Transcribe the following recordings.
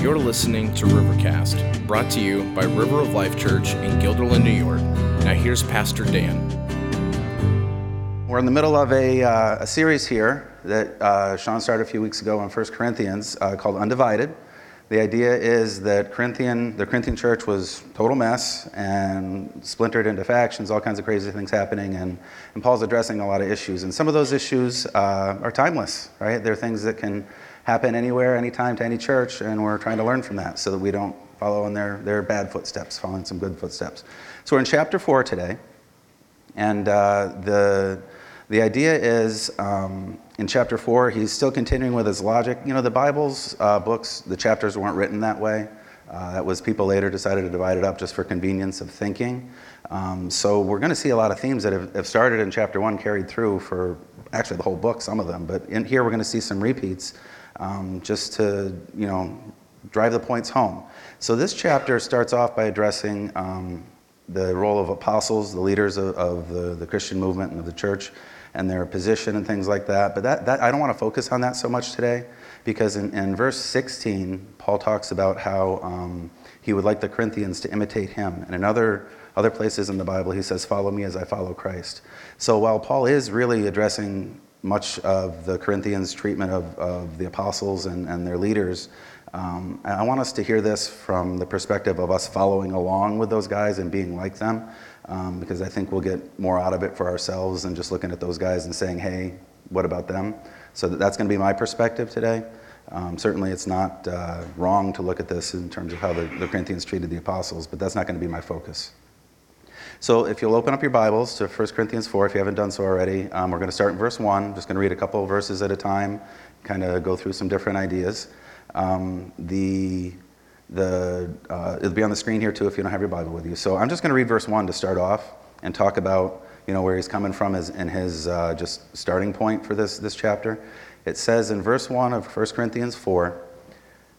You're listening to Rivercast, brought to you by River of Life Church in Guilderland, New York. Now, here's Pastor Dan. We're in the middle of a, uh, a series here that uh, Sean started a few weeks ago on 1 Corinthians uh, called Undivided. The idea is that Corinthian, the Corinthian church was total mess and splintered into factions, all kinds of crazy things happening, and, and Paul's addressing a lot of issues. And some of those issues uh, are timeless, right? They're things that can happen anywhere, anytime, to any church, and we're trying to learn from that so that we don't follow in their, their bad footsteps, following some good footsteps. So we're in chapter 4 today, and uh, the, the idea is um, in chapter 4, he's still continuing with his logic. You know, the Bible's uh, books, the chapters weren't written that way. Uh, that was people later decided to divide it up just for convenience of thinking. Um, so we're going to see a lot of themes that have, have, started in chapter 1 carried through for actually the whole book, some of them. But in here we're going to see some repeats um, just to, you know, drive the points home. So this chapter starts off by addressing um, the role of apostles, the leaders of, of the, the, Christian movement and of the church, and their position and things like that. But that, that I don't want to focus on that so much today, because in, in verse 16, Paul talks about how um, he would like the Corinthians to imitate him. And in other, other places in the Bible, he says, Follow me as I follow Christ. So while Paul is really addressing much of the Corinthians' treatment of, of the apostles and, and their leaders. Um, I want us to hear this from the perspective of us following along with those guys and being like them, um, because I think we'll get more out of it for ourselves than just looking at those guys and saying, hey, what about them? So that's going to be my perspective today. Um, certainly, it's not uh, wrong to look at this in terms of how the, the Corinthians treated the apostles, but that's not going to be my focus. So if you'll open up your Bibles to 1 Corinthians 4, if you haven't done so already, um, we're going to start in verse 1. I'm just going to read a couple of verses at a time, kind of go through some different ideas. Um, the, the, uh, it'll be on the screen here too if you don't have your Bible with you. So I'm just going to read verse 1 to start off and talk about you know, where he's coming from as, in his uh, just starting point for this, this chapter. It says in verse 1 of 1 Corinthians 4,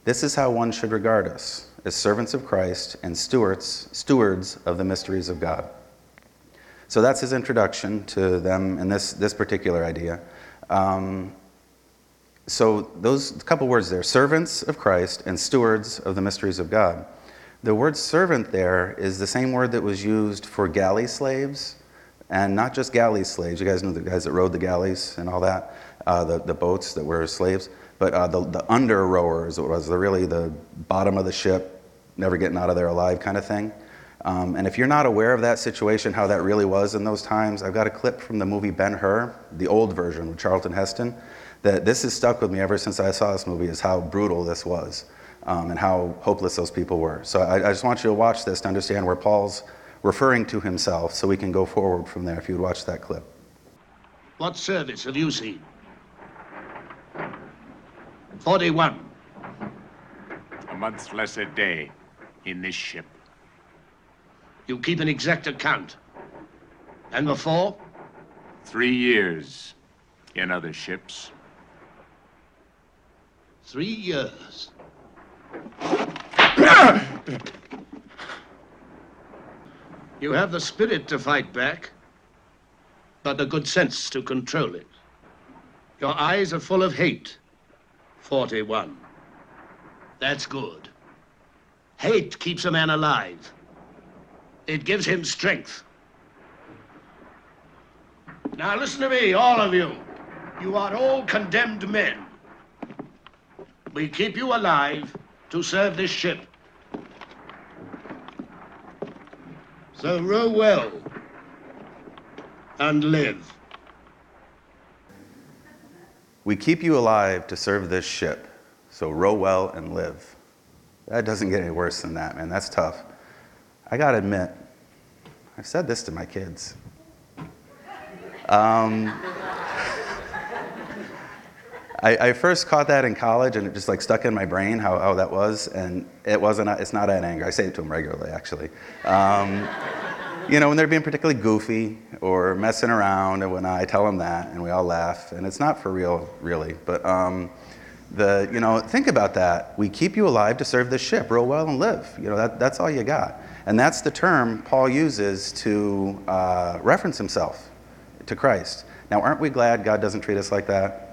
this is how one should regard us as servants of Christ and stewards, stewards of the mysteries of God. So that's his introduction to them and this, this particular idea. Um, so those couple words there servants of Christ and stewards of the mysteries of God. The word servant there is the same word that was used for galley slaves, and not just galley slaves. You guys know the guys that rode the galleys and all that, uh, the, the boats that were slaves but uh, the, the under rowers it was the, really the bottom of the ship, never getting out of there alive kind of thing. Um, and if you're not aware of that situation, how that really was in those times, I've got a clip from the movie Ben Hur, the old version with Charlton Heston, that this has stuck with me ever since I saw this movie, is how brutal this was um, and how hopeless those people were. So I, I just want you to watch this to understand where Paul's referring to himself so we can go forward from there if you'd watch that clip. What service have you seen? 41. A month less a day in this ship. You keep an exact account. And before? Three years in other ships. Three years. you have the spirit to fight back, but the good sense to control it. Your eyes are full of hate 41. That's good. Hate keeps a man alive. It gives him strength. Now listen to me, all of you. You are all condemned men. We keep you alive to serve this ship. So row well and live. We keep you alive to serve this ship, so row well and live. That doesn't get any worse than that, man. That's tough. I got to admit, I've said this to my kids. Um, I, I, first caught that in college, and it just like stuck in my brain how, how that was, and it wasn't. It's not an anger. I say it to them regularly, actually. Um, you know, when they're being particularly goofy or messing around and when I tell them that, and we all laugh. And it's not for real, really. But um, the, you know, think about that. We keep you alive to serve this ship, row well and live. You know, that, that's all you got. And that's the term Paul uses to uh, reference himself to Christ. Now, aren't we glad God doesn't treat us like that?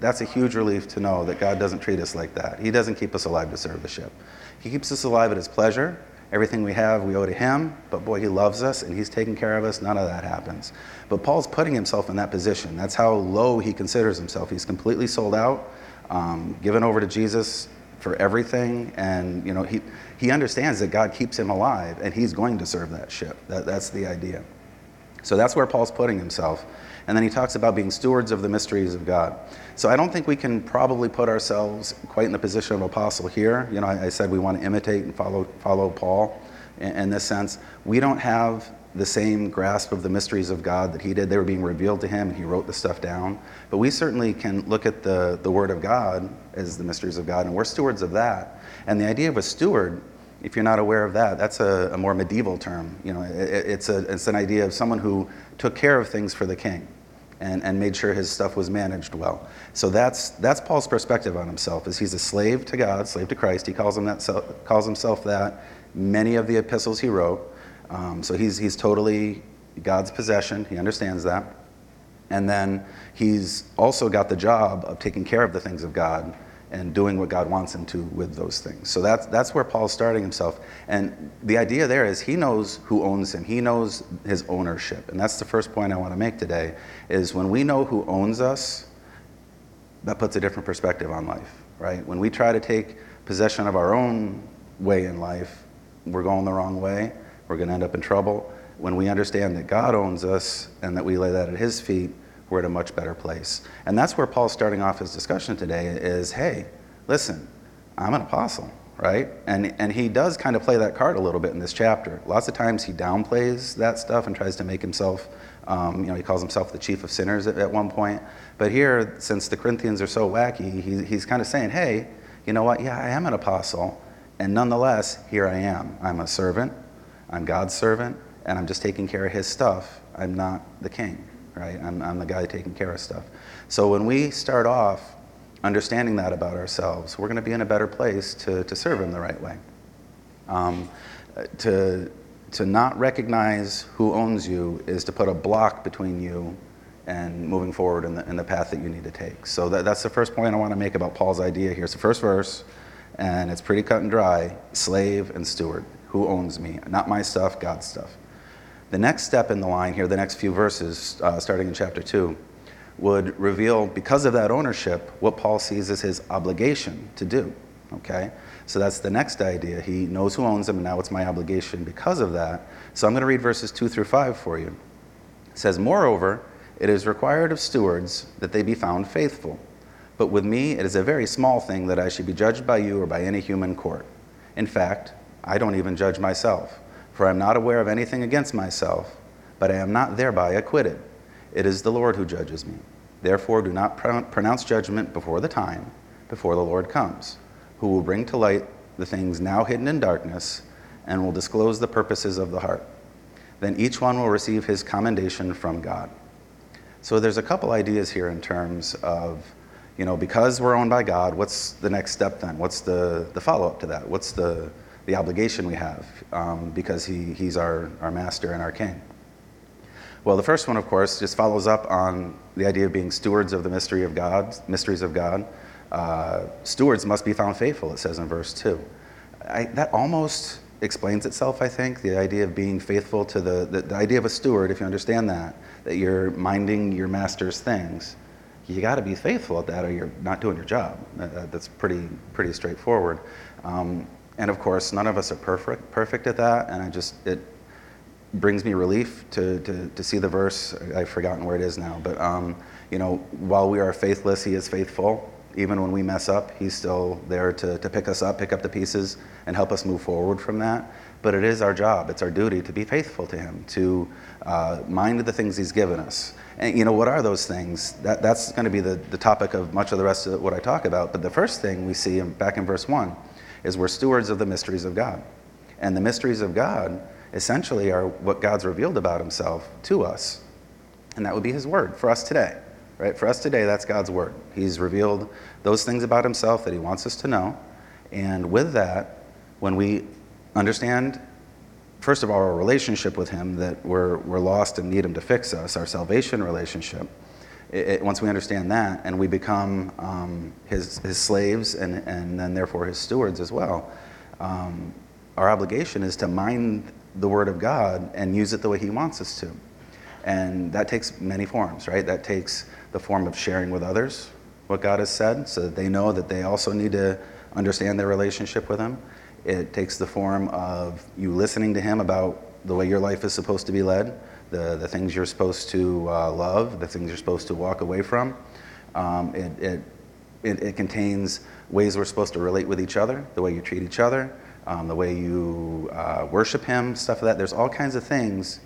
that's a huge relief to know that God doesn't treat us like that. He doesn't keep us alive to serve the ship. He keeps us alive at His pleasure. Everything we have, we owe to Him, but boy, He loves us and He's taking care of us. None of that happens. But Paul's putting himself in that position. That's how low he considers himself. He's completely sold out, um, given over to Jesus for everything, and you know he he understands that God keeps him alive, and he's going to serve that ship. That, that's the idea. So that's where Paul's putting himself. And then he talks about being stewards of the mysteries of God. So I don't think we can probably put ourselves quite in the position of apostle here. You know, I, I said we want to imitate and follow, follow Paul in, in this sense. We don't have the same grasp of the mysteries of God that he did. They were being revealed to him, and he wrote the stuff down. But we certainly can look at the, the Word of God as the mysteries of God, and we're stewards of that. And the idea of a steward, if you're not aware of that, that's a, a more medieval term. You know, it, it's, a, it's an idea of someone who took care of things for the king and, and made sure his stuff was managed well. So that's, that's Paul's perspective on himself, is he's a slave to God, slave to Christ. He calls, him that, calls himself that. Many of the epistles he wrote. Um, so he's, he's totally God's possession. He understands that. And then he's also got the job of taking care of the things of God and doing what God wants him to with those things. So that's, that's where Paul's starting himself. And the idea there is he knows who owns him. He knows his ownership. And that's the first point I want to make today is when we know who owns us, that puts a different perspective on life, right? When we try to take possession of our own way in life, we're going the wrong way. We're going to end up in trouble. When we understand that God owns us and that we lay that at his feet, we're at a much better place. And that's where Paul's starting off his discussion today is, hey, listen, I'm an apostle, right? And, and he does kind of play that card a little bit in this chapter. Lots of times he downplays that stuff and tries to make himself, um, you know, he calls himself the chief of sinners at, at, one point. But here, since the Corinthians are so wacky, he, he's kind of saying, hey, you know what? Yeah, I am an apostle. And nonetheless, here I am. I'm a servant, I'm God's servant, and I'm just taking care of his stuff. I'm not the king right? I'm, I'm the guy taking care of stuff. So when we start off understanding that about ourselves, we're going to be in a better place to, to serve Him the right way. Um, to, to not recognize who owns you is to put a block between you and moving forward in the, in the path that you need to take. So that, that's the first point I want to make about Paul's idea here. It's the first verse, and it's pretty cut and dry slave and steward. Who owns me? Not my stuff, God's stuff. The next step in the line here, the next few verses, uh, starting in chapter 2, would reveal, because of that ownership, what Paul sees as his obligation to do. Okay? So that's the next idea. He knows who owns him, and now it's my obligation because of that. So I'm going to read verses 2 through 5 for you. It says, Moreover, it is required of stewards that they be found faithful. But with me, it is a very small thing that I should be judged by you or by any human court. In fact, I don't even judge myself. For I am not aware of anything against myself, but I am not thereby acquitted. It is the Lord who judges me. Therefore, do not pronounce judgment before the time, before the Lord comes, who will bring to light the things now hidden in darkness and will disclose the purposes of the heart. Then each one will receive his commendation from God. So there's a couple ideas here in terms of, you know, because we're owned by God, what's the next step then? What's the, the follow up to that? What's the, the obligation we have um, because he, he's our, our master and our king. Well, the first one, of course, just follows up on the idea of being stewards of the mystery of God, mysteries of God. Uh, stewards must be found faithful, it says in verse 2. I, that almost explains itself, I think, the idea of being faithful to the, the, the idea of a steward, if you understand that, that you're minding your master's things. You got to be faithful at that, or you're not doing your job. That's pretty pretty straightforward. Um, and of course, none of us are perfect, perfect at that. And I just, it brings me relief to, to, to see the verse. I've forgotten where it is now. But, um, you know, while we are faithless, He is faithful. Even when we mess up, He's still there to, to pick us up, pick up the pieces, and help us move forward from that. But it is our job, it's our duty to be faithful to Him, to uh, mind the things He's given us. And, you know, what are those things? That, that's going to be the, the topic of much of the rest of what I talk about. But the first thing we see back in verse 1 is we're stewards of the mysteries of God. And the mysteries of God essentially are what God's revealed about himself to us. And that would be his word for us today. Right? For us today, that's God's word. He's revealed those things about himself that he wants us to know. And with that, when we understand, first of all, our relationship with him, that we're, we're lost and need him to fix us, our salvation relationship, it, once we understand that and we become um, his, his slaves and, and then therefore his stewards as well, um, our obligation is to mind the Word of God and use it the way He wants us to. And that takes many forms, right? That takes the form of sharing with others what God has said so that they know that they also need to understand their relationship with Him. It takes the form of you listening to Him about the way your life is supposed to be led, the, the things you're supposed to uh, love, the things you're supposed to walk away from. Um, it, it, it, it, contains ways we're supposed to relate with each other, the way you treat each other, um, the way you uh, worship Him, stuff like that. There's all kinds of things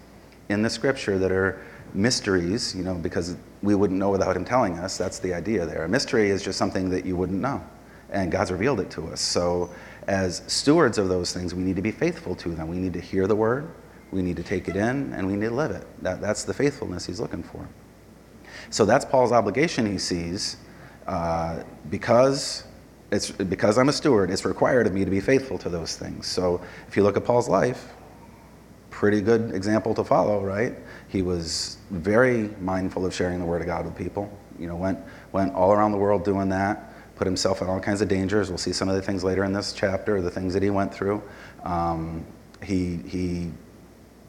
in the scripture that are mysteries, you know, because we wouldn't know without Him telling us. That's the idea there. A mystery is just something that you wouldn't know, and God's revealed it to us. So, as stewards of those things, we need to be faithful to them. We need to hear the word, we need to take it in, and we need to live it. That, that's the faithfulness He's looking for. So, that's Paul's obligation he sees uh, because it's because I'm a steward, it's required of me to be faithful to those things. So if you look at Paul's life, pretty good example to follow, right? He was very mindful of sharing the word of God with people. You know, went went all around the world doing that, put himself in all kinds of dangers. We'll see some of the things later in this chapter, the things that he went through. Um, he he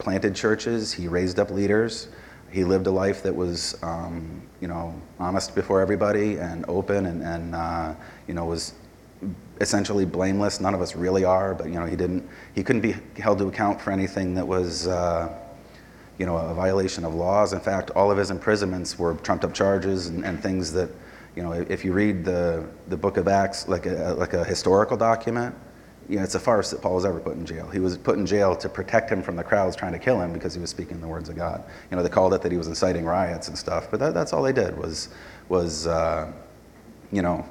planted churches, he raised up leaders he lived a life that was, um, you know, honest before everybody and open and, and uh, you know, was essentially blameless. None of us really are, but, you know, he didn't, he couldn't be held to account for anything that was, uh, you know, a violation of laws. In fact, all of his imprisonments were trumped up charges and, and things that, you know, if you read the, the book of Acts like a, like a historical document, you know, it's a farce that Paul was ever put in jail. He was put in jail to protect him from the crowds trying to kill him because he was speaking the words of God. You know, they called it that he was inciting riots and stuff, but that, that's all they did was, was uh, you know,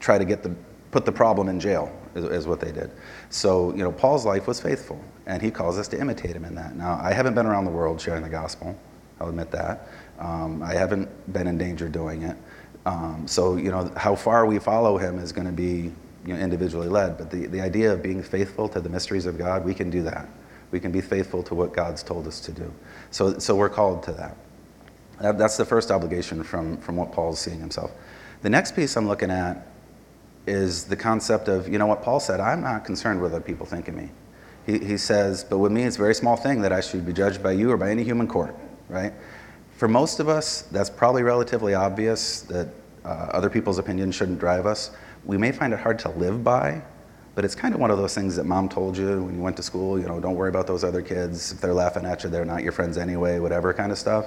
try to get the, put the problem in jail is, is, what they did. So, you know, Paul's life was faithful, and he calls us to imitate him in that. Now, I haven't been around the world sharing the gospel. I'll admit that. Um, I haven't been in danger doing it. Um, so, you know, how far we follow him is going to be you know, individually led, but the, the idea of being faithful to the mysteries of God, we can do that. We can be faithful to what God's told us to do. So, so we're called to that. that. That's the first obligation from, from what Paul's seeing himself. The next piece I'm looking at is the concept of, you know what Paul said, I'm not concerned with what people think of me. He, he says, but with me, it's a very small thing that I should be judged by you or by any human court, right? For most of us, that's probably relatively obvious that uh, other people's opinions shouldn't drive us we may find it hard to live by, but it's kind of one of those things that mom told you when you went to school, you know, don't worry about those other kids. If they're laughing at you, they're not your friends anyway, whatever kind of stuff.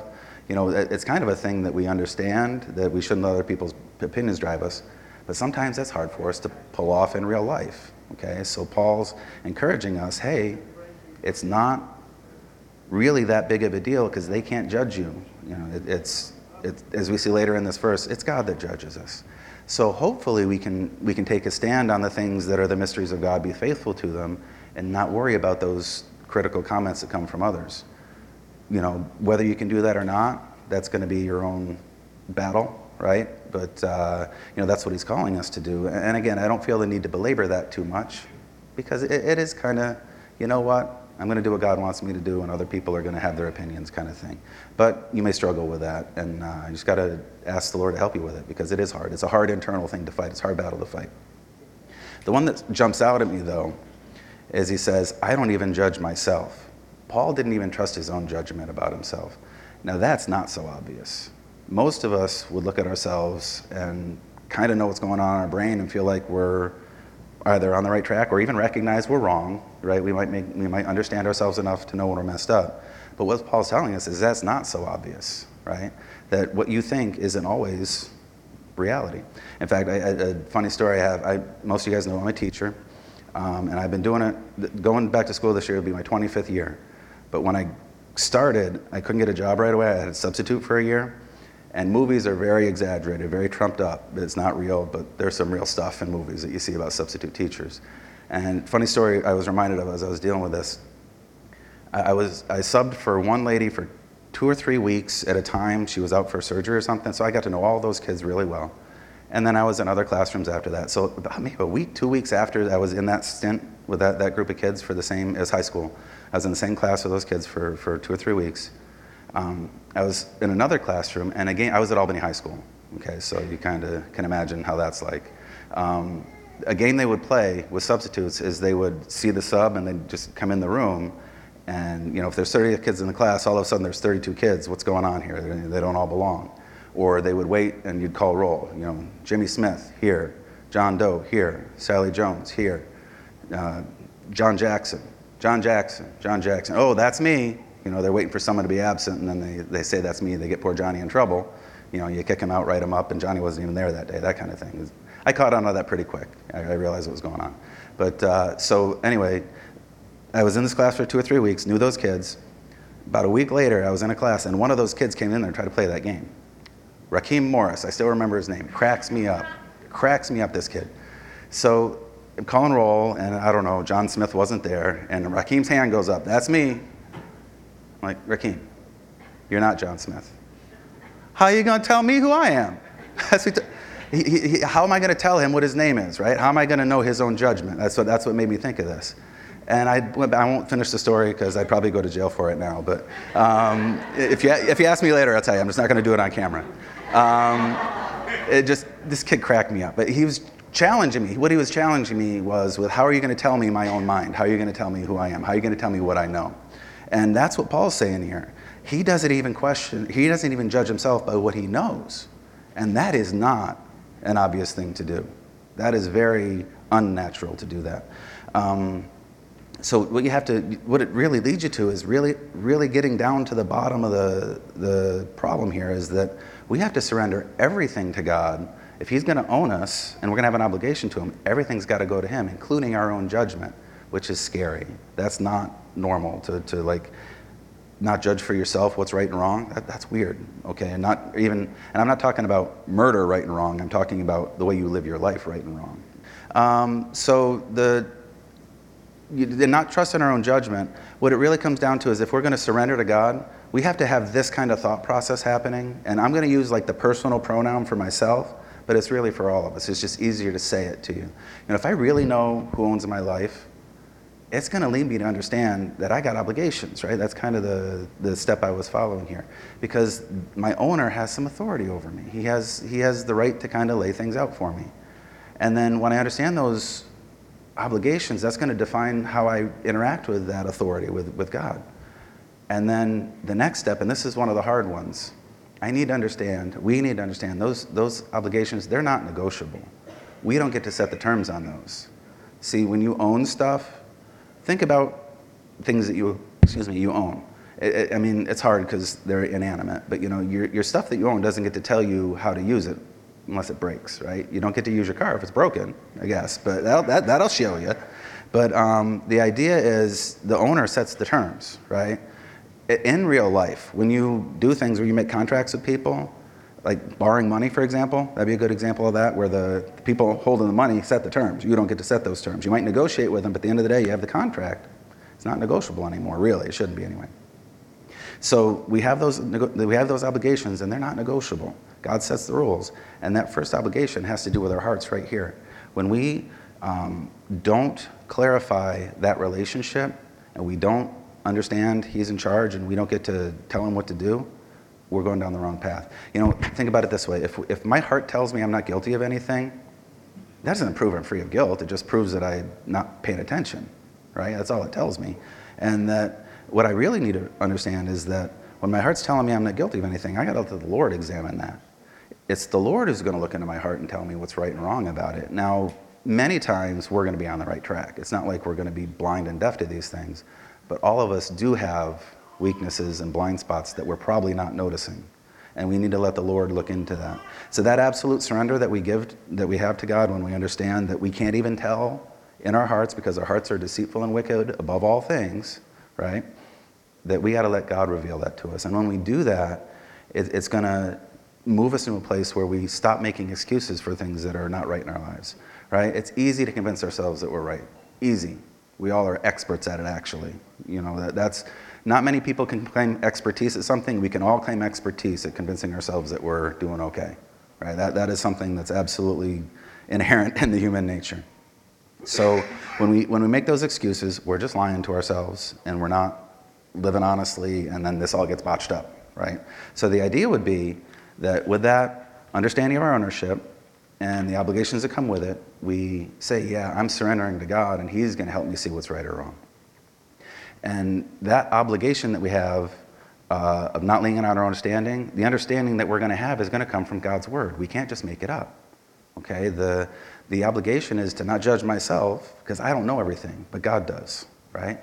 You know, it's kind of a thing that we understand that we shouldn't let other people's opinions drive us, but sometimes that's hard for us to pull off in real life. Okay, so Paul's encouraging us hey, it's not really that big of a deal because they can't judge you. You know, it, it's, it, as we see later in this verse, it's God that judges us. So hopefully we can, we can take a stand on the things that are the mysteries of God, be faithful to them, and not worry about those critical comments that come from others. You know, whether you can do that or not, that's going to be your own battle, right? But, uh, you know, that's what he's calling us to do. And again, I don't feel the need to belabor that too much because it, it is kind of, you know what? I'm going to do what God wants me to do, and other people are going to have their opinions, kind of thing. But you may struggle with that, and uh, you just got to ask the Lord to help you with it because it is hard. It's a hard internal thing to fight. It's a hard battle to fight. The one that jumps out at me, though, is he says, "I don't even judge myself." Paul didn't even trust his own judgment about himself. Now that's not so obvious. Most of us would look at ourselves and kind of know what's going on in our brain and feel like we're either on the right track or even recognize we're wrong, right? We might, make, we might understand ourselves enough to know when we're messed up. But what Paul's telling us is that's not so obvious, right? That what you think isn't always reality. In fact, I, a funny story I have, I, most of you guys know I'm a teacher, um, and I've been doing it, going back to school this year will be my 25th year. But when I started, I couldn't get a job right away. I had a substitute for a year. And movies are very exaggerated, very trumped up. It's not real, but there's some real stuff in movies that you see about substitute teachers. And funny story I was reminded of as I was dealing with this. I, was I subbed for one lady for two or three weeks at a time. She was out for surgery or something, so I got to know all those kids really well. And then I was in other classrooms after that. So about maybe a week, two weeks after I was in that stint with that, that group of kids for the same as high school, I was in the same class with those kids for, for two or three weeks. Um, I was in another classroom, and again, I was at Albany High School. Okay, so you kind of can imagine how that's like. Um, a game they would play with substitutes is they would see the sub and they'd just come in the room, and you know if there's 30 kids in the class, all of a sudden there's 32 kids. What's going on here? They, don't all belong. Or they would wait and you'd call roll. You know, Jimmy Smith here, John Doe here, Sally Jones here, uh, John Jackson, John Jackson, John Jackson. Oh, that's me. You know, they're waiting for someone to be absent, and then they, they say that's me. They get poor Johnny in trouble. You know, you kick him out, write him up, and Johnny wasn't even there that day. That kind of thing. I caught on to that pretty quick. I, I realized what was going on. But uh, so anyway, I was in this class for two or three weeks, knew those kids. About a week later, I was in a class, and one of those kids came in there and tried to play that game. Raheem Morris, I still remember his name, cracks me up. Cracks me up, this kid. So I'm calling roll, and I don't know, John Smith wasn't there, and Raheem's hand goes up. That's me. I'm like, Raheem, you're not John Smith. How are you going to tell me who I am? He, he, he, how am I going to tell him what his name is, right? How am I going to know his own judgment? That's what, that's what made me think of this. And I, I won't finish the story because I'd probably go to jail for it now. But um, if, you, if you ask me later, I'll tell you. I'm just not going to do it on camera. Um, it just, this kid cracked me up. But he was challenging me. What he was challenging me was with how are you going to tell me my own mind? How are you going to tell me who I am? How are you going to tell me what I know? And that's what Paul's saying here. He doesn't even question, he doesn't even judge himself by what he knows. And that is not an obvious thing to do. That is very unnatural to do that. Um, so what you have to, what it really leads you to is really, really getting down to the bottom of the, the problem here is that we have to surrender everything to God. If He's going to own us and we're going to have an obligation to Him, everything's got to go to Him, including our own judgment, which is scary. That's not normal to, to like not judge for yourself what's right and wrong. That, that's weird, okay? And not even, and I'm not talking about murder right and wrong. I'm talking about the way you live your life right and wrong. Um, so the you, not trust in our own judgment. What it really comes down to is if we're going to surrender to God, we have to have this kind of thought process happening. And I'm going to use like the personal pronoun for myself, but it's really for all of us. It's just easier to say it to you. You know, if I really know who owns my life, it's going to lead me to understand that I got obligations, right? That's kind of the, the step I was following here. Because my owner has some authority over me. He has, he has the right to kind of lay things out for me. And then when I understand those obligations, that's going to define how I interact with that authority, with, with God. And then the next step, and this is one of the hard ones, I need to understand, we need to understand those, those obligations, they're not negotiable. We don't get to set the terms on those. See, when you own stuff, think about things that you, excuse me, you own. It, I mean, it's hard because they're inanimate, but you know, your, your stuff that you own doesn't get to tell you how to use it unless it breaks, right? You don't get to use your car if it's broken, I guess, but that'll, that, that'll show you. But um, the idea is the owner sets the terms, right? In real life, when you do things where you make contracts with people, like borrowing money, for example, that'd be a good example of that, where the people holding the money set the terms. You don't get to set those terms. You might negotiate with them, but at the end of the day, you have the contract. It's not negotiable anymore, really. It shouldn't be anyway. So we have those, we have those obligations, and they're not negotiable. God sets the rules. And that first obligation has to do with our hearts right here. When we um, don't clarify that relationship and we don't understand He's in charge and we don't get to tell Him what to do, we're going down the wrong path. You know, think about it this way if, if my heart tells me I'm not guilty of anything, that doesn't prove I'm free of guilt. It just proves that I'm not paying attention, right? That's all it tells me. And that what I really need to understand is that when my heart's telling me I'm not guilty of anything, I got to let the Lord examine that. It's the Lord who's going to look into my heart and tell me what's right and wrong about it. Now, many times we're going to be on the right track. It's not like we're going to be blind and deaf to these things, but all of us do have weaknesses and blind spots that we're probably not noticing. And we need to let the Lord look into that. So that absolute surrender that we give that we have to God when we understand that we can't even tell in our hearts because our hearts are deceitful and wicked above all things, right? That we got to let God reveal that to us. And when we do that, it, it's going to move us into a place where we stop making excuses for things that are not right in our lives, right? It's easy to convince ourselves that we're right. Easy. We all are experts at it, actually. You know, that, that's not many people can claim expertise at something. We can all claim expertise at convincing ourselves that we're doing okay, right? That, that is something that's absolutely inherent in the human nature. So when we, when we make those excuses, we're just lying to ourselves and we're not living honestly, and then this all gets botched up right? So the idea would be that with that understanding of our ownership and the obligations that come with it, we say, yeah, I'm surrendering to God and He's going to help me see what's right or wrong. And that obligation that we have uh, of not leaning on our understanding, the understanding that we're going to have is going to come from God's Word. We can't just make it up. Okay? The, the obligation is to not judge myself because I don't know everything, but God does, right?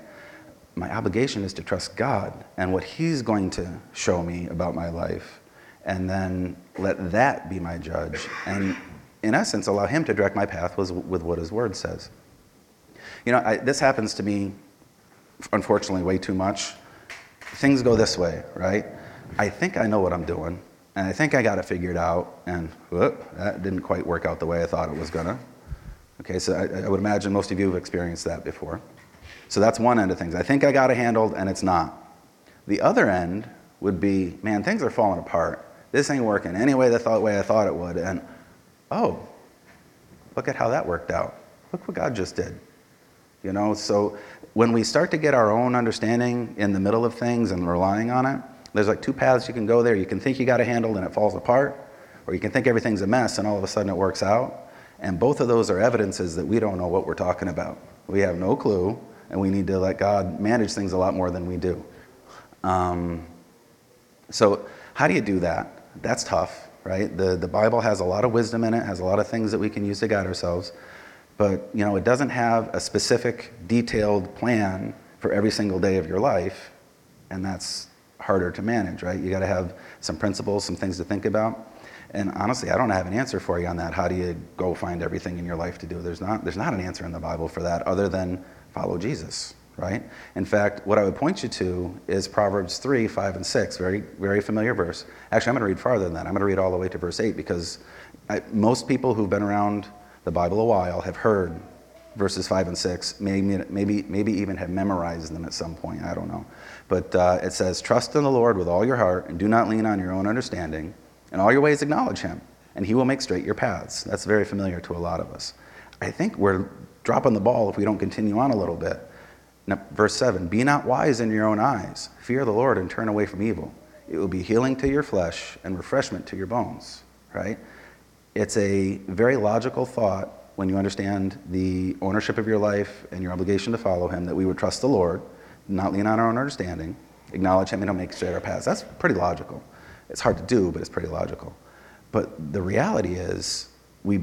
My obligation is to trust God and what He's going to show me about my life, and then let that be my judge. And in essence, allow Him to direct my path with, with what His Word says. You know, I, this happens to me, unfortunately, way too much. Things go this way, right? I think I know what I'm doing, and I think I got it figured out, and whoop, that didn't quite work out the way I thought it was gonna. Okay, so I, I would imagine most of you have experienced that before. So that's one end of things. I think I got it handled, and it's not. The other end would be, man, things are falling apart. This ain't working any way the thought, way I thought it would, and oh, look at how that worked out. Look what God just did. You know, so when we start to get our own understanding in the middle of things and relying on it, there's like two paths you can go there. You can think you got it handle and it falls apart, or you can think everything's a mess and all of a sudden it works out. And both of those are evidences that we don't know what we're talking about. We have no clue, and we need to let God manage things a lot more than we do. Um, so, how do you do that? That's tough, right? The, the Bible has a lot of wisdom in it, has a lot of things that we can use to guide ourselves, but you know, it doesn't have a specific, detailed plan for every single day of your life, and that's harder to manage, right? You got to have some principles, some things to think about. And honestly, I don't have an answer for you on that. How do you go find everything in your life to do? There's not, there's not an answer in the Bible for that other than follow Jesus, right? In fact, what I would point you to is Proverbs 3, 5, and 6, very, very familiar verse. Actually, I'm going to read farther than that. I'm going to read all the way to verse 8 because I, most people who've been around the Bible a while have heard verses 5 and 6, maybe, maybe, maybe even have memorized them at some point. I don't know. But uh, it says, Trust in the Lord with all your heart and do not lean on your own understanding. In all your ways, acknowledge him, and he will make straight your paths. That's very familiar to a lot of us. I think we're dropping the ball if we don't continue on a little bit. Now, verse 7 Be not wise in your own eyes. Fear the Lord and turn away from evil. It will be healing to your flesh and refreshment to your bones, right? It's a very logical thought when you understand the ownership of your life and your obligation to follow Him that we would trust the Lord, not lean on our own understanding, acknowledge Him, and He'll make straight our paths. That's pretty logical. It's hard to do, but it's pretty logical. But the reality is, we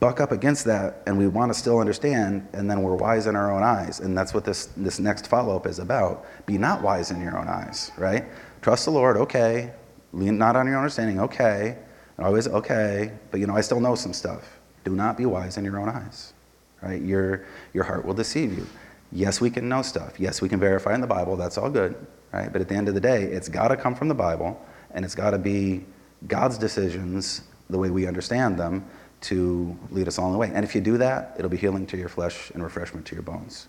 buck up against that and we want to still understand, and then we're wise in our own eyes. And that's what this, this next follow up is about. Be not wise in your own eyes, right? Trust the Lord, okay. Lean not on your own understanding, okay. Oh, Always okay, but you know, I still know some stuff. Do not be wise in your own eyes, right? Your, your heart will deceive you. Yes, we can know stuff. Yes, we can verify in the Bible. That's all good, right? But at the end of the day, it's got to come from the Bible, and it's got to be God's decisions, the way we understand them, to lead us along the way. And if you do that, it'll be healing to your flesh and refreshment to your bones.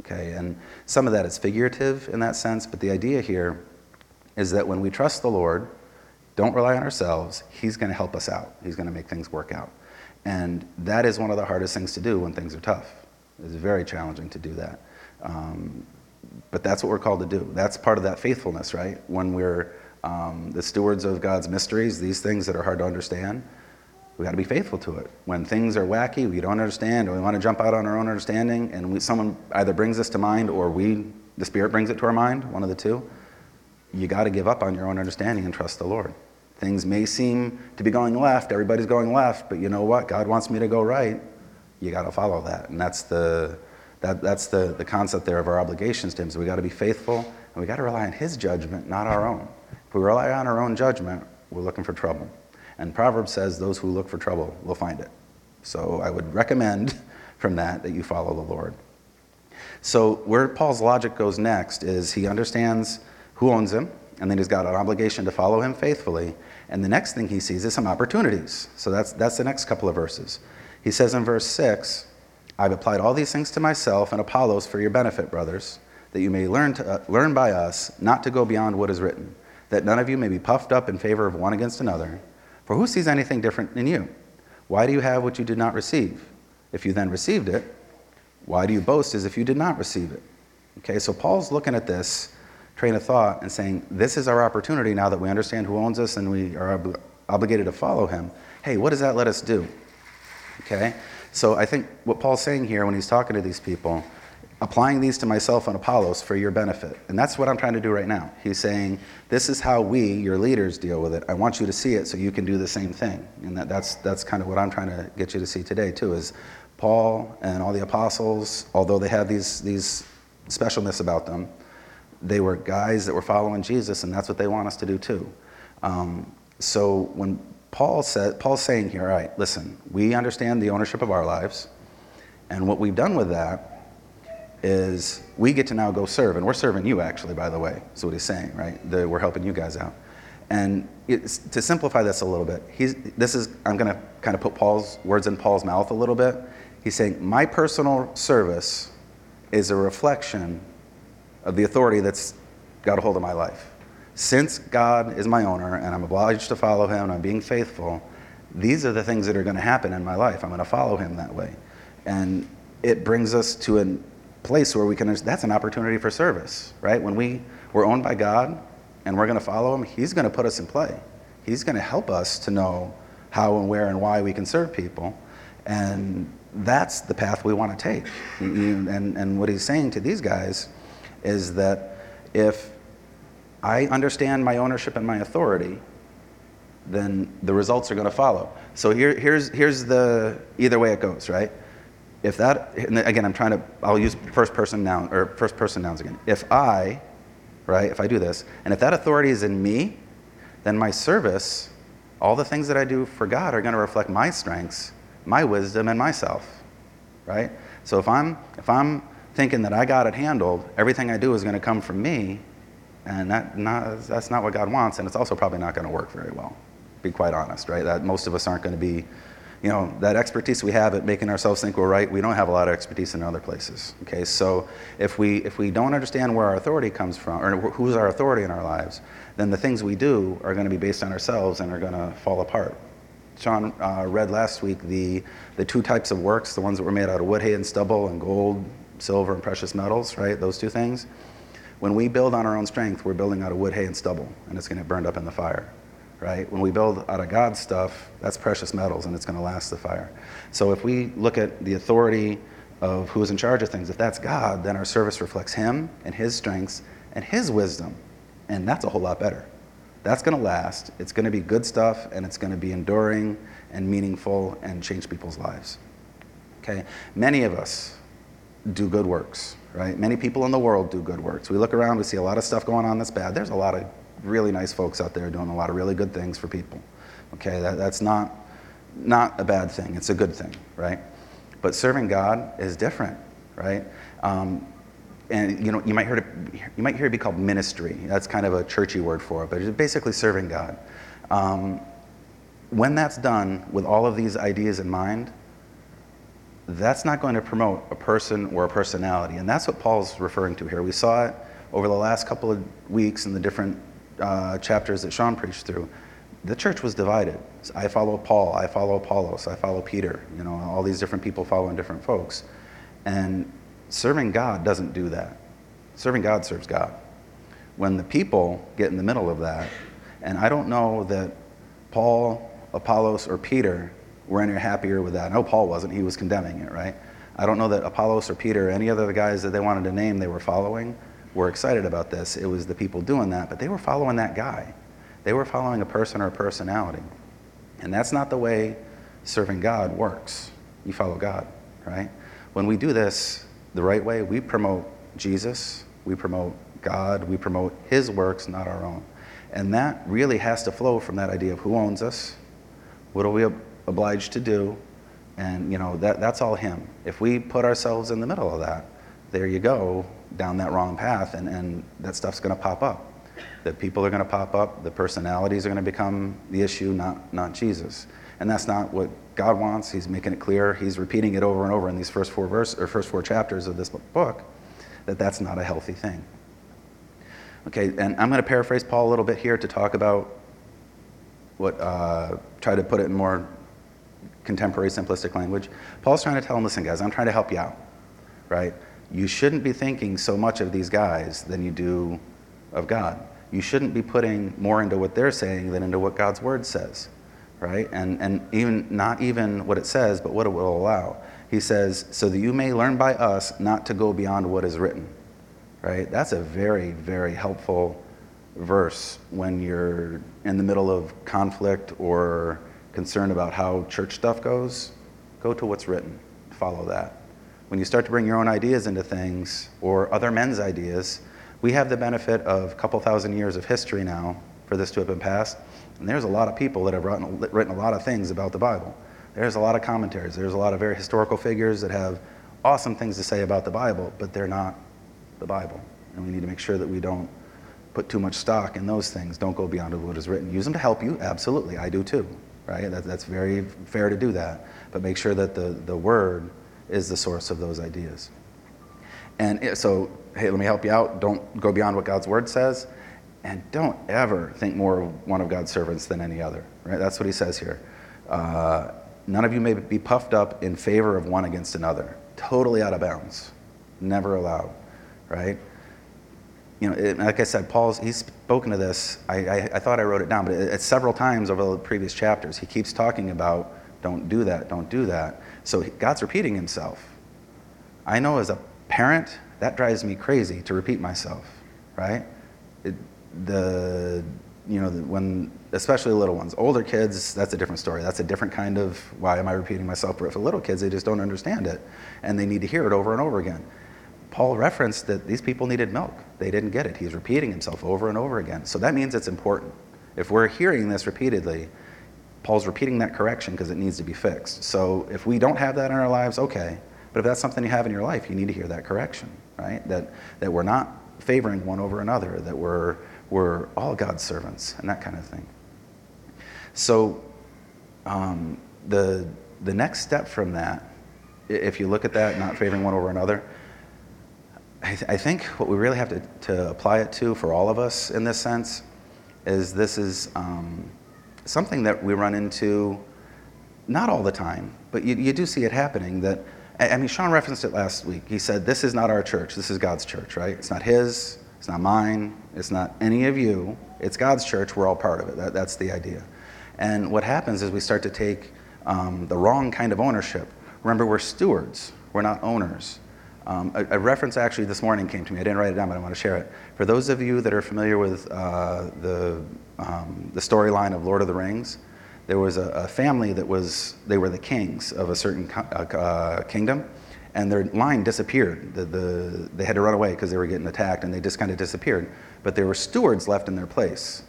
Okay, and some of that is figurative in that sense, but the idea here is that when we trust the Lord, don't rely on ourselves, He's going to help us out. He's going to make things work out. And that is one of the hardest things to do when things are tough. It's very challenging to do that. Um, but that's what we're called to do. That's part of that faithfulness, right? When we're um, the stewards of God's mysteries, these things that are hard to understand, we got to be faithful to it. When things are wacky, we don't understand, or we want to jump out on our own understanding, and we, someone either brings this to mind or we, the Spirit brings it to our mind, one of the two, you got to give up on your own understanding and trust the Lord. Things may seem to be going left, everybody's going left, but you know what? God wants me to go right. You got to follow that. And that's the, that, that's the, the concept there of our obligations to Him. So we got to be faithful, and we got to rely on His judgment, not our own. If we rely on our own judgment, we're looking for trouble. And Proverbs says those who look for trouble will find it. So I would recommend from that that you follow the Lord. So where Paul's logic goes next is he understands who owns him, and then he's got an obligation to follow him faithfully. And the next thing he sees is some opportunities. So that's, that's the next couple of verses. He says in verse 6, I've applied all these things to myself and Apollos for your benefit, brothers, that you may learn, to, uh, learn by us not to go beyond what is written, that none of you may be puffed up in favor of one against another. For who sees anything different in you? Why do you have what you did not receive? If you then received it, why do you boast as if you did not receive it? Okay, so Paul's looking at this, train of thought and saying, This is our opportunity now that we understand who owns us and we are ob- obligated to follow him. Hey, what does that let us do? Okay? So I think what Paul's saying here when he's talking to these people, applying these to myself and Apollos for your benefit. And that's what I'm trying to do right now. He's saying, This is how we, your leaders, deal with it. I want you to see it so you can do the same thing. And that, that's, that's kind of what I'm trying to get you to see today, too, is Paul and all the apostles, although they had these, these specialness about them, they were guys that were following Jesus, and that's what they want us to do too. Um, so when Paul said, Paul's saying here, all right, listen, we understand the ownership of our lives, and what we've done with that is we get to now go serve, and we're serving you actually, by the way. That's what he's saying, right? The, we're helping you guys out. And to simplify this a little bit, he's, this is, I'm going to kind of put Paul's words in Paul's mouth a little bit. He's saying, my personal service is a reflection of the authority that's got a hold of my life. Since God is my owner and I'm obliged to follow him and I'm being faithful, these are the things that are going to happen in my life. I'm going to follow him that way. And it brings us to a place where we can, that's an opportunity for service, right? When we, we're owned by God and we're going to follow him, he's going to put us in play. He's going to help us to know how and where and why we can serve people. And that's the path we want to take. And, and what he's saying to these guys is that if I understand my ownership and my authority, then the results are going to follow. So here, here's, here's the either way it goes, right? If that, again, I'm trying to, I'll use first person noun or first person nouns again. If I, right, if I do this, and if that authority is in me, then my service, all the things that I do for God are going to reflect my strengths, my wisdom, and myself, right? So if I'm, if I'm thinking that I got it handled, everything I do is going to come from me, and that not, that's not what God wants, and it's also probably not going to work very well. Be quite honest, right? That most of us aren't going to be, you know, that expertise we have at making ourselves think we're right. We don't have a lot of expertise in other places. Okay, so if we if we don't understand where our authority comes from, or who's our authority in our lives, then the things we do are going to be based on ourselves and are going to fall apart. Sean uh, read last week the the two types of works, the ones that were made out of wood, hay, and stubble, and gold, silver, and precious metals, right? Those two things. When we build on our own strength, we're building out of wood, hay, and stubble, and it's going to get burned up in the fire, right? When we build out of God's stuff, that's precious metals, and it's going to last the fire. So if we look at the authority of who's in charge of things, if that's God, then our service reflects Him and His strengths and His wisdom, and that's a whole lot better. That's going to last. It's going to be good stuff, and it's going to be enduring and meaningful and change people's lives. Okay? Many of us do good works, right? Many people in the world do good works. We look around, we see a lot of stuff going on that's bad. There's a lot of really nice folks out there doing a lot of really good things for people. Okay, that, that's not, not a bad thing, it's a good thing, right? But serving God is different, right? Um, and you know, you might hear it, you might hear it be called ministry. That's kind of a churchy word for it, but it's basically serving God. Um, when that's done with all of these ideas in mind, that's not going to promote a person or a personality. And that's what Paul's referring to here. We saw it over the last couple of weeks in the different uh, chapters that Sean preached through. The church was divided. I follow Paul, I follow Apollos, I follow Peter, you know, all these different people following different folks. And serving God doesn't do that. Serving God serves God. When the people get in the middle of that, and I don't know that Paul, Apollos, or Peter were any happier with that. Know Paul wasn't, he was condemning it, right? I don't know that Apollos or Peter or any other guys that they wanted to name they were following were excited about this. It was the people doing that, but they were following that guy. They were following a person or a personality. And that's not the way serving God works. You follow God, right? When we do this the right way, we promote Jesus, we promote God, we promote His works, not our own. And that really has to flow from that idea of who owns us, what are we obliged to do, and you know that, that's all him. If we put ourselves in the middle of that, there you go down that wrong path, and, and that stuff's going to pop up. The people are going to pop up. The personalities are going to become the issue, not not Jesus. And that's not what God wants. He's making it clear. He's repeating it over and over in these first four verse or first four chapters of this book that that's not a healthy thing. Okay, and I'm going to paraphrase Paul a little bit here to talk about what uh, try to put it in more contemporary simplistic language. Paul's trying to tell them, listen, guys, I'm trying to help you out, right? You shouldn't be thinking so much of these guys than you do of God. You shouldn't be putting more into what they're saying than into what God's word says, right? And, and even not even what it says, but what it will allow. He says, so that you may learn by us not to go beyond what is written, right? That's a very, very helpful verse when you're in the middle of conflict or concerned about how church stuff goes. Go to what's written, follow that. When you start to bring your own ideas into things or other men's ideas, we have the benefit of a couple thousand years of history now for this to have been passed. And there's a lot of people that have written, written a lot of things about the Bible. There's a lot of commentaries. There's a lot of very historical figures that have awesome things to say about the Bible, but they're not the Bible. And we need to make sure that we don't put too much stock in those things. Don't go beyond what is written. Use them to help you. Absolutely. I do too. Right? That, that's very fair to do that. But make sure that the, the Word is the source of those ideas. And so, hey, let me help you out. Don't go beyond what God's Word says. And don't ever think more of one of God's servants than any other. Right? That's what he says here. Uh, none of you may be puffed up in favor of one against another. Totally out of bounds. Never allowed. Right? You know, it, like I said, Paul's he's spoken to this. I, I, I thought I wrote it down, but it's several times over the previous chapters. He keeps talking about don't do that, don't do that. So God's repeating himself. I know as a parent that drives me crazy to repeat myself, right? It, the you know when especially little ones, older kids, that's a different story. That's a different kind of why am I repeating myself? But for little kids, they just don't understand it, and they need to hear it over and over again. Paul referenced that these people needed milk. They didn't get it. He's repeating himself over and over again. So that means it's important. If we're hearing this repeatedly, Paul's repeating that correction because it needs to be fixed. So if we don't have that in our lives, okay. But if that's something you have in your life, you need to hear that correction, right? That, that we're not favoring one over another, that we're, we're all God's servants, and that kind of thing. So um, the, the next step from that, if you look at that, not favoring one over another, I, th- I, think what we really have to, to apply it to for all of us in this sense is this is um, something that we run into not all the time, but you, you do see it happening. That I, I mean, Sean referenced it last week. He said, This is not our church, this is God's church, right? It's not his, it's not mine, it's not any of you. It's God's church, we're all part of it. That, that's the idea. And what happens is we start to take um, the wrong kind of ownership. Remember, we're stewards, we're not owners. Um, a, a, reference actually this morning came to me. I didn't write it down, but I want to share it. For those of you that are familiar with uh, the, um, the storyline of Lord of the Rings, there was a, a, family that was, they were the kings of a certain co- uh, uh kingdom, and their line disappeared. The, the, they had to run away because they were getting attacked, and they just kind of disappeared. But there were stewards left in their place,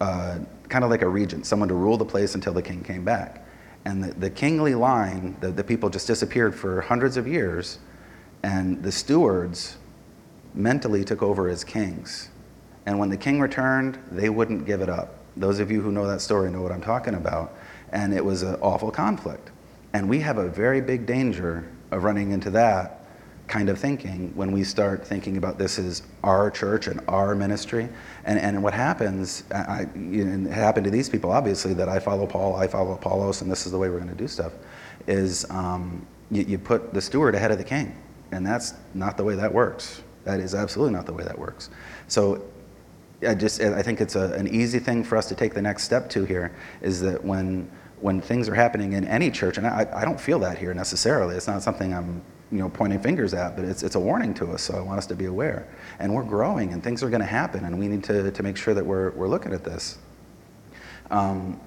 uh, kind of like a regent, someone to rule the place until the king came back. And the, the kingly line, the, the people just disappeared for hundreds of years and the stewards mentally took over as kings. And when the king returned, they wouldn't give it up. Those of you who know that story know what I'm talking about. And it was an awful conflict. And we have a very big danger of running into that kind of thinking when we start thinking about this as our church and our ministry. And, and what happens, I, you know, it happened to these people, obviously, that I follow Paul, I follow Apollos, and this is the way we're going to do stuff, is um, you, you put the steward ahead of the king. And that's not the way that works. That is absolutely not the way that works. So I just I think it's a, an easy thing for us to take the next step to here is that when when things are happening in any church, and I, I don't feel that here necessarily. It's not something I'm you know pointing fingers at, but it's it's a warning to us. So I want us to be aware. And we're growing, and things are going to happen, and we need to to make sure that we're we're looking at this. Um,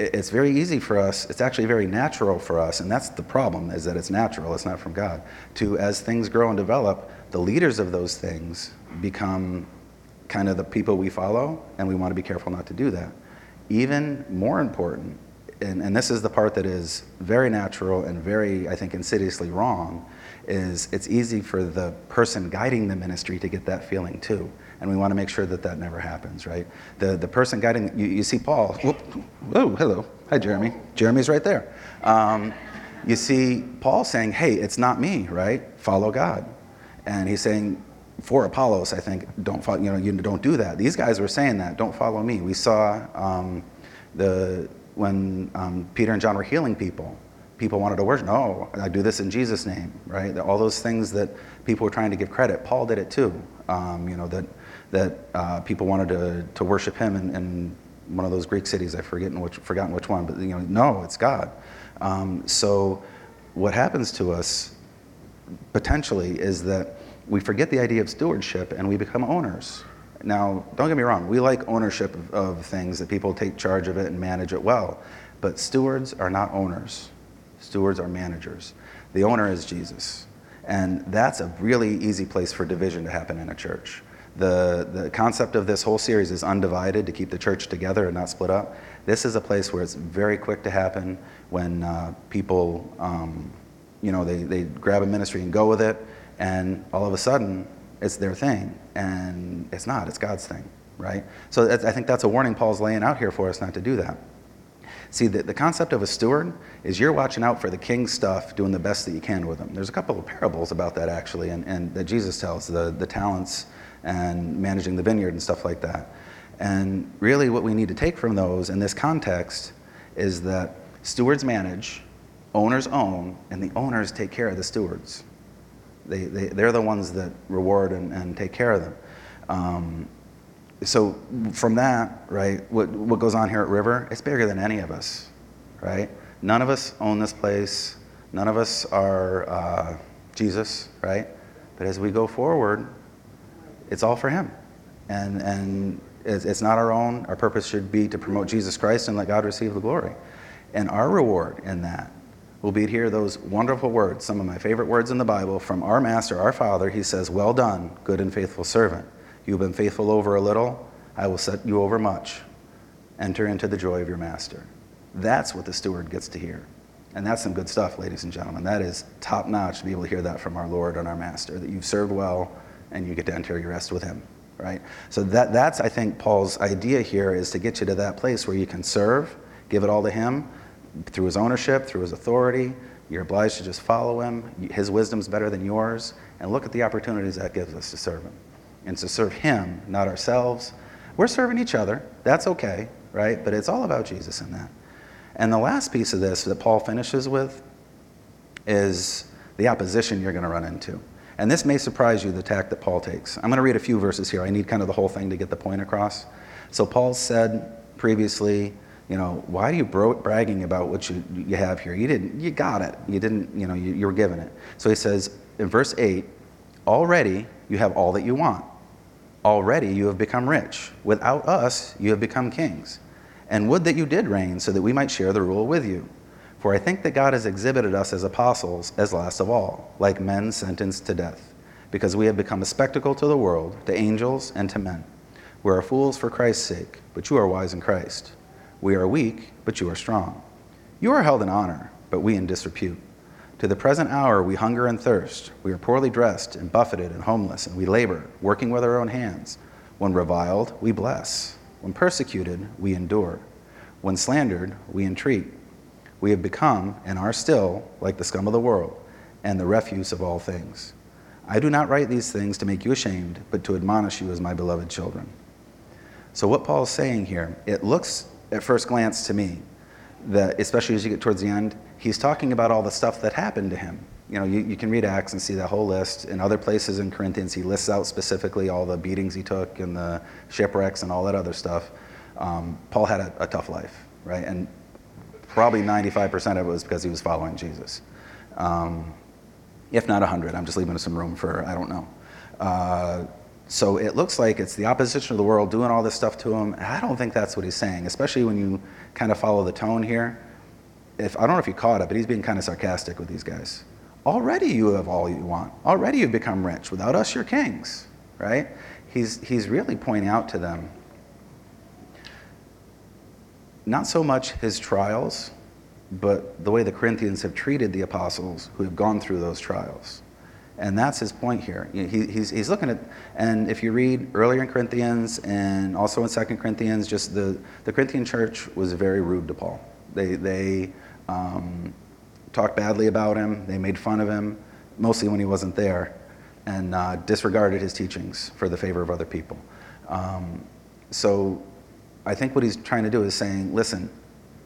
it's very easy for us it's actually very natural for us and that's the problem is that it's natural it's not from god to as things grow and develop the leaders of those things become kind of the people we follow and we want to be careful not to do that. Even more important and, and this is the part that is very natural and very i think insidiously wrong is it's easy for the person guiding the ministry to get that feeling too and we want to make sure that that never happens, right? The, the person guiding, you, you see Paul, whoop, oh, hello, hi, Jeremy. Jeremy's right there. Um, you see Paul saying, hey, it's not me, right? Follow God. And he's saying, for Apollos, I think, don't follow, you know, you don't do that. These guys were saying that, don't follow me. We saw um, the, when um, Peter and John were healing people, people wanted to worship. No, I do this in Jesus' name, right? All those things that people were trying to give credit. Paul did it too. Um, you know, that that uh, people wanted to, to worship him in, in one of those Greek cities. I've forgotten which, forgotten which one, but you know, no, it's God. Um, so what happens to us potentially is that we forget the idea of stewardship and we become owners. Now, don't get me wrong, we like ownership of, of things that people take charge of it and manage it well. But stewards are not owners, stewards are managers. The owner is Jesus. And that's a really easy place for division to happen in a church. The, the concept of this whole series is undivided to keep the church together and not split up. This is a place where it's very quick to happen when uh, people, um, you know, they, they grab a ministry and go with it, and all of a sudden it's their thing. And it's not, it's God's thing, right? So I think that's a warning Paul's laying out here for us not to do that. See, the, the concept of a steward is you're watching out for the king's stuff, doing the best that you can with them. There's a couple of parables about that actually, and, and that Jesus tells the, the talents and managing the vineyard and stuff like that. And really, what we need to take from those in this context is that stewards manage, owners own, and the owners take care of the stewards. They, they, they're the ones that reward and, and take care of them. Um, so from that, right, what, what goes on here at River, it's bigger than any of us, right? None of us own this place. None of us are uh, Jesus, right? But as we go forward, it's all for Him. And, and it's, it's not our own. Our purpose should be to promote Jesus Christ and let God receive the glory. And our reward in that will be to hear those wonderful words, some of my favorite words in the Bible from our Master, our Father. He says, Well done, good and faithful servant. You've been faithful over a little, I will set you over much. Enter into the joy of your master. That's what the steward gets to hear. And that's some good stuff, ladies and gentlemen. That is top notch to be able to hear that from our Lord and our Master, that you've served well and you get to enter your rest with Him, right? So that, that's, I think, Paul's idea here is to get you to that place where you can serve, give it all to Him through His ownership, through His authority. You're obliged to just follow Him. His wisdom's better than yours. And look at the opportunities that gives us to serve Him and to serve Him, not ourselves. We're serving each other. That's okay, right? But it's all about Jesus in that. And the last piece of this that Paul finishes with is the opposition you're going to run into. And this may surprise you, the tack that Paul takes. I'm going to read a few verses here. I need kind of the whole thing to get the point across. So Paul said previously, you know, why are you bro- bragging about what you, you have here? You didn't, you got it. You didn't, you know, you, you were given it. So he says in verse 8, already you have all that you want. Already you have become rich. Without us, you have become kings. And would that you did reign, so that we might share the rule with you. For I think that God has exhibited us as apostles as last of all, like men sentenced to death, because we have become a spectacle to the world, to angels, and to men. We are fools for Christ's sake, but you are wise in Christ. We are weak, but you are strong. You are held in honor, but we in disrepute. To the present hour we hunger and thirst. We are poorly dressed and buffeted and homeless, and we labor, working with our own hands. When reviled, we bless. When persecuted, we endure. When slandered, we entreat. We have become, and are still, like the scum of the world, and the refuse of all things. I do not write these things to make you ashamed, but to admonish you as my beloved children. So, what Paul is saying here, it looks at first glance to me that, especially as you get towards the end, he's talking about all the stuff that happened to him. You know, you, you can read Acts and see that whole list. In other places in Corinthians, he lists out specifically all the beatings he took and the shipwrecks and all that other stuff. Um, Paul had a, a, tough life, right? And probably 95% of it was because he was following Jesus. Um, if not 100, I'm just leaving some room for, I don't know. Uh, so it looks like it's the opposition of the world doing all this stuff to him. I don't think that's what he's saying, especially when you kind of follow the tone here if I don't know if you caught it, but he's being kind of sarcastic with these guys. Already you have all you want. Already you've become rich. Without us, you're kings, right? He's, he's really pointing out to them not so much his trials, but the way the Corinthians have treated the apostles who have gone through those trials. And that's his point here. He, he's, he's looking at, and if you read earlier in Corinthians and also in Second Corinthians, just the, the Corinthian church was very rude to Paul. They, they um, talked badly about him. They made fun of him, mostly when he wasn't there, and uh, disregarded his teachings for the favor of other people. Um, so I think what he's trying to do is saying, listen,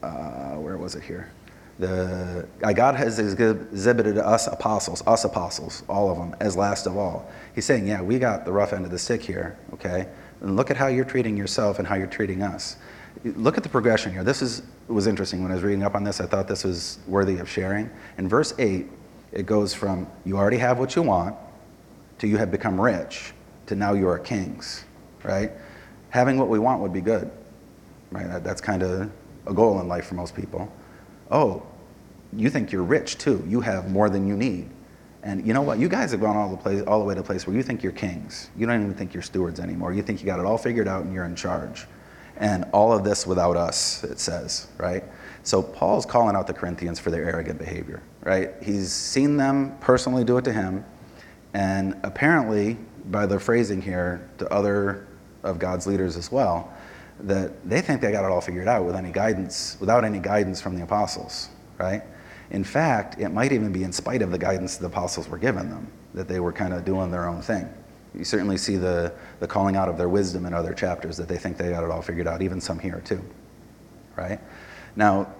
uh, where was it here? The, uh, God has exhibited us apostles, us apostles, all of them, as last of all. He's saying, yeah, we got the rough end of the stick here, okay? And look at how you're treating yourself and how you're treating us. Look at the progression here. This is, was interesting. When I was reading up on this, I thought this was worthy of sharing. In verse 8, it goes from you already have what you want to you have become rich to now you are kings, right? Having what we want would be good, right? That, that's kind of a goal in life for most people. Oh, you think you're rich too. You have more than you need. And you know what? You guys have gone all the, place, all the way to a place where you think you're kings. You don't even think you're stewards anymore. You think you got it all figured out and you're in charge. And all of this without us, it says, right? So Paul's calling out the Corinthians for their arrogant behavior, right? He's seen them personally do it to him. And apparently, by the phrasing here, to other of God's leaders as well, that they think they got it all figured out with any guidance, without any guidance from the apostles, right? In fact, it might even be in spite of the guidance the apostles were giving them, that they were kind of doing their own thing. You certainly see the, the calling out of their wisdom in other chapters, that they think they got it all figured out, even some here too, right? Now,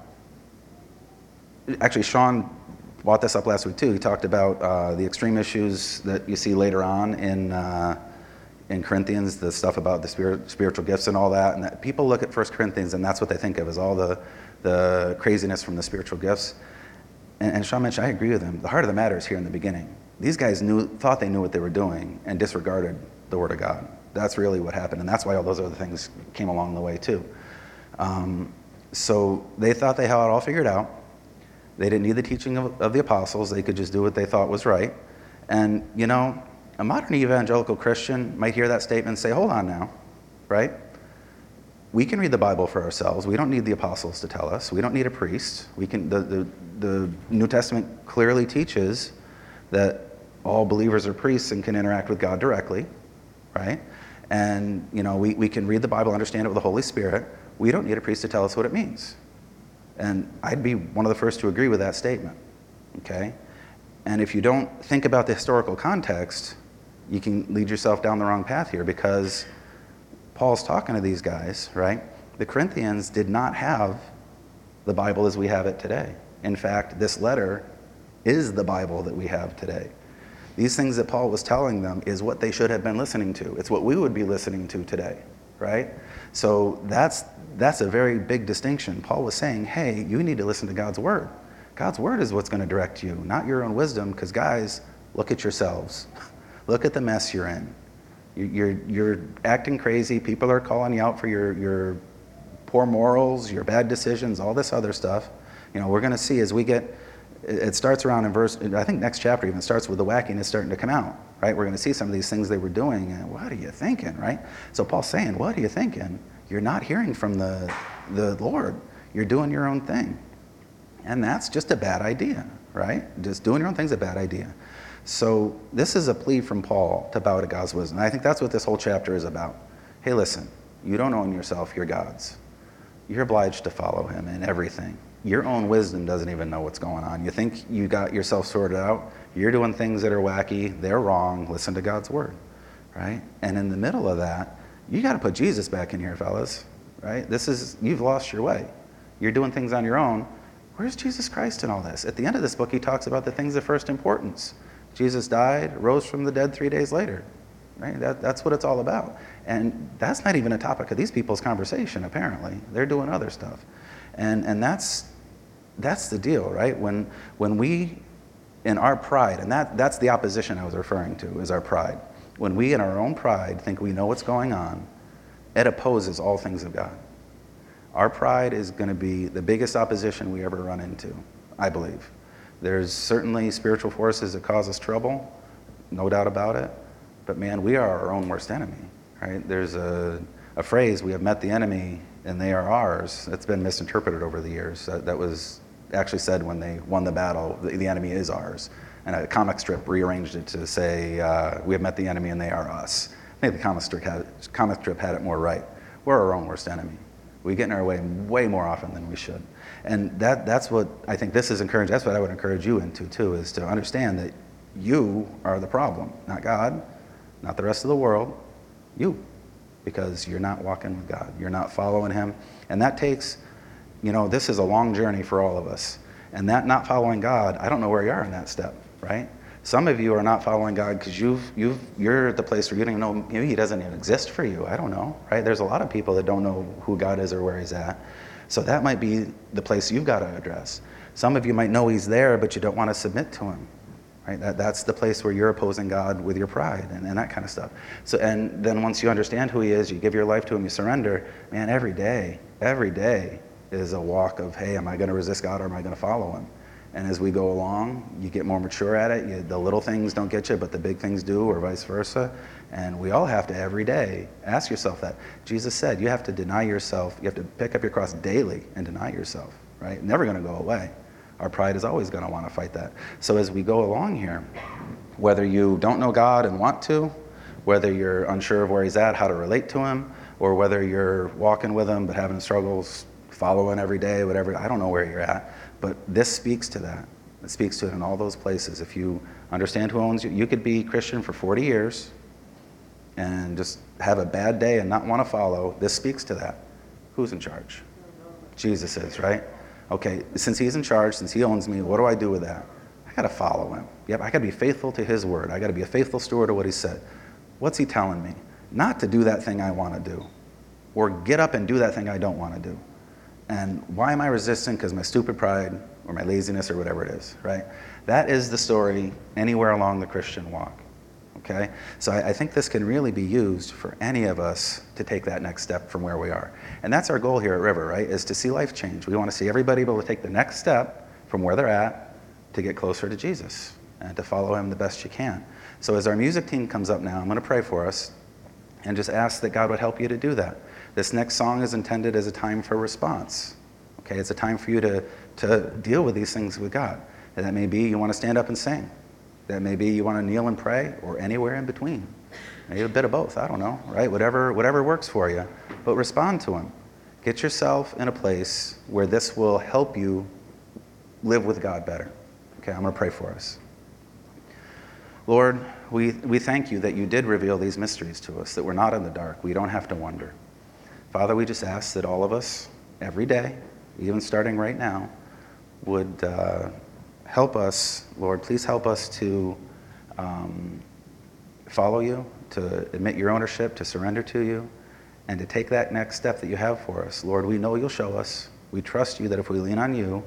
actually, Sean brought this up last week too. He talked about uh, the extreme issues that you see later on in. Uh, in Corinthians, the stuff about the spirit, spiritual gifts and all that. And that people look at 1 Corinthians and that's what they think of is all the, the craziness from the spiritual gifts. And, and Sean mentioned, I agree with him. The heart of the matter is here in the beginning. These guys knew, thought they knew what they were doing and disregarded the Word of God. That's really what happened. And that's why all those other things came along the way, too. Um, so they thought they had it all figured out. They didn't need the teaching of, of the apostles, they could just do what they thought was right. And, you know, a modern evangelical Christian might hear that statement and say, hold on now, right? We can read the Bible for ourselves. We don't need the apostles to tell us. We don't need a priest. We can, the, the, the New Testament clearly teaches that all believers are priests and can interact with God directly, right? And, you know, we, we can read the Bible, understand it with the Holy Spirit. We don't need a priest to tell us what it means. And I'd be one of the first to agree with that statement, okay? And if you don't think about the historical context, you can lead yourself down the wrong path here because Paul's talking to these guys, right? The Corinthians did not have the Bible as we have it today. In fact, this letter is the Bible that we have today. These things that Paul was telling them is what they should have been listening to. It's what we would be listening to today, right? So that's that's a very big distinction. Paul was saying, "Hey, you need to listen to God's word. God's word is what's going to direct you, not your own wisdom because guys, look at yourselves. Look at the mess you're in. You're, you're acting crazy. People are calling you out for your, your poor morals, your bad decisions, all this other stuff. You know, we're going to see as we get, it starts around in verse, I think next chapter even starts with the wackiness starting to come out, right? We're going to see some of these things they were doing, and what are you thinking, right? So Paul's saying, what are you thinking? You're not hearing from the, the Lord. You're doing your own thing. And that's just a bad idea, right? Just doing your own thing is a bad idea. So this is a plea from Paul to bow to God's wisdom. I think that's what this whole chapter is about. Hey, listen, you don't own yourself, you're God's. You're obliged to follow him in everything. Your own wisdom doesn't even know what's going on. You think you got yourself sorted out, you're doing things that are wacky, they're wrong. Listen to God's word, right? And in the middle of that, you got to put Jesus back in here, fellas, right? This is, you've lost your way. You're doing things on your own. Where's Jesus Christ in all this? At the end of this book, he talks about the things of first importance Jesus died, rose from the dead three days later. Right? That, that's what it's all about. And that's not even a topic of these people's conversation, apparently. They're doing other stuff. And, and that's, that's the deal, right? When, when we, in our pride, and that, that's the opposition I was referring to, is our pride. When we, in our own pride, think we know what's going on, it opposes all things of God. Our pride is going to be the biggest opposition we ever run into, I believe. There's certainly spiritual forces that cause us trouble, no doubt about it. But man, we are our own worst enemy, right? There's a, a phrase, we have met the enemy and they are ours. That's been misinterpreted over the years. That, that was actually said when they won the battle, the, the, enemy is ours. And a comic strip rearranged it to say, uh, we have met the enemy and they are us. I think the comic strip, had, comic strip had it more right. We're our own worst enemy. We get in our way way more often than we should. And that, that's what I think this is encouraging. That's what I would encourage you into, too, is to understand that you are the problem, not God, not the rest of the world, you. Because you're not walking with God, you're not following Him. And that takes, you know, this is a long journey for all of us. And that not following God, I don't know where you are in that step, right? Some of you are not following God because you've, you've, you're at the place where you don't even know, maybe He doesn't even exist for you. I don't know, right? There's a lot of people that don't know who God is or where He's at. So that might be the place you've got to address. Some of you might know He's there, but you don't want to submit to Him. Right? That, that's the place where you're opposing God with your pride and, and that kind of stuff. So, and then once you understand who He is, you give your life to Him, you surrender, man, every day, every day is a walk of, hey, am I going to resist God or am I going to follow Him? And as we go along, you get more mature at it. You, the little things don't get you, but the big things do, or vice versa. And we all have to every day ask yourself that. Jesus said you have to deny yourself. You have to pick up your cross daily and deny yourself, right? Never going to go away. Our pride is always going to want to fight that. So as we go along here, whether you don't know God and want to, whether you're unsure of where He's at, how to relate to Him, or whether you're walking with Him but having struggles, following every day, whatever, I don't know where you're at but this speaks to that. It speaks to it in all those places. If you understand who owns you, you could be Christian for 40 years and just have a bad day and not want to follow. This speaks to that. Who's in charge? Jesus is, right? Okay, since he's in charge, since he owns me, what do I do with that? I got to follow him. Yep, I got to be faithful to his word. I got to be a faithful steward of what he said. What's he telling me? Not to do that thing I want to do, or get up and do that thing I don't want to do. And why am I resistant? Because my stupid pride or my laziness or whatever it is, right? That is the story anywhere along the Christian walk. Okay? So I, I, think this can really be used for any of us to take that next step from where we are. And that's our goal here at River, right? Is to see life change. We want to see everybody able to take the next step from where they're at to get closer to Jesus and to follow him the best you can. So as our music team comes up now, I'm going to pray for us and just ask that God would help you to do that. This next song is intended as a time for response. Okay, it's a time for you to, to deal with these things with God. And that may be you want to stand up and sing. That maybe you want to kneel and pray, or anywhere in between. Maybe a bit of both. I don't know, right? Whatever, whatever works for you. But respond to Him. Get yourself in a place where this will help you live with God better. Okay, I'm going to pray for us. Lord, we, we thank you that you did reveal these mysteries to us, that we're not in the dark. We don't have to wonder. Father, we just ask that all of us, every day, even starting right now, would uh, help us, Lord, please help us to um, follow you, to admit your ownership, to surrender to you, and to take that next step that you have for us. Lord, we know you'll show us. We trust you that if we lean on you,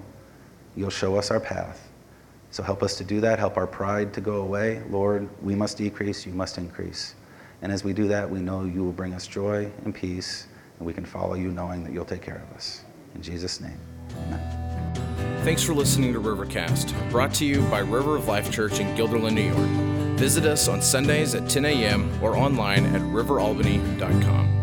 you'll show us our path. So help us to do that. Help our pride to go away. Lord, we must decrease, you must increase. And as we do that, we know you will bring us joy and peace and we can follow you knowing that you'll take care of us. In Jesus' name, amen. Thanks for listening to Rivercast, brought to you by River of Life Church in Guilderland, New York. Visit us on Sundays at 10 a.m. or online at riveralbany.com.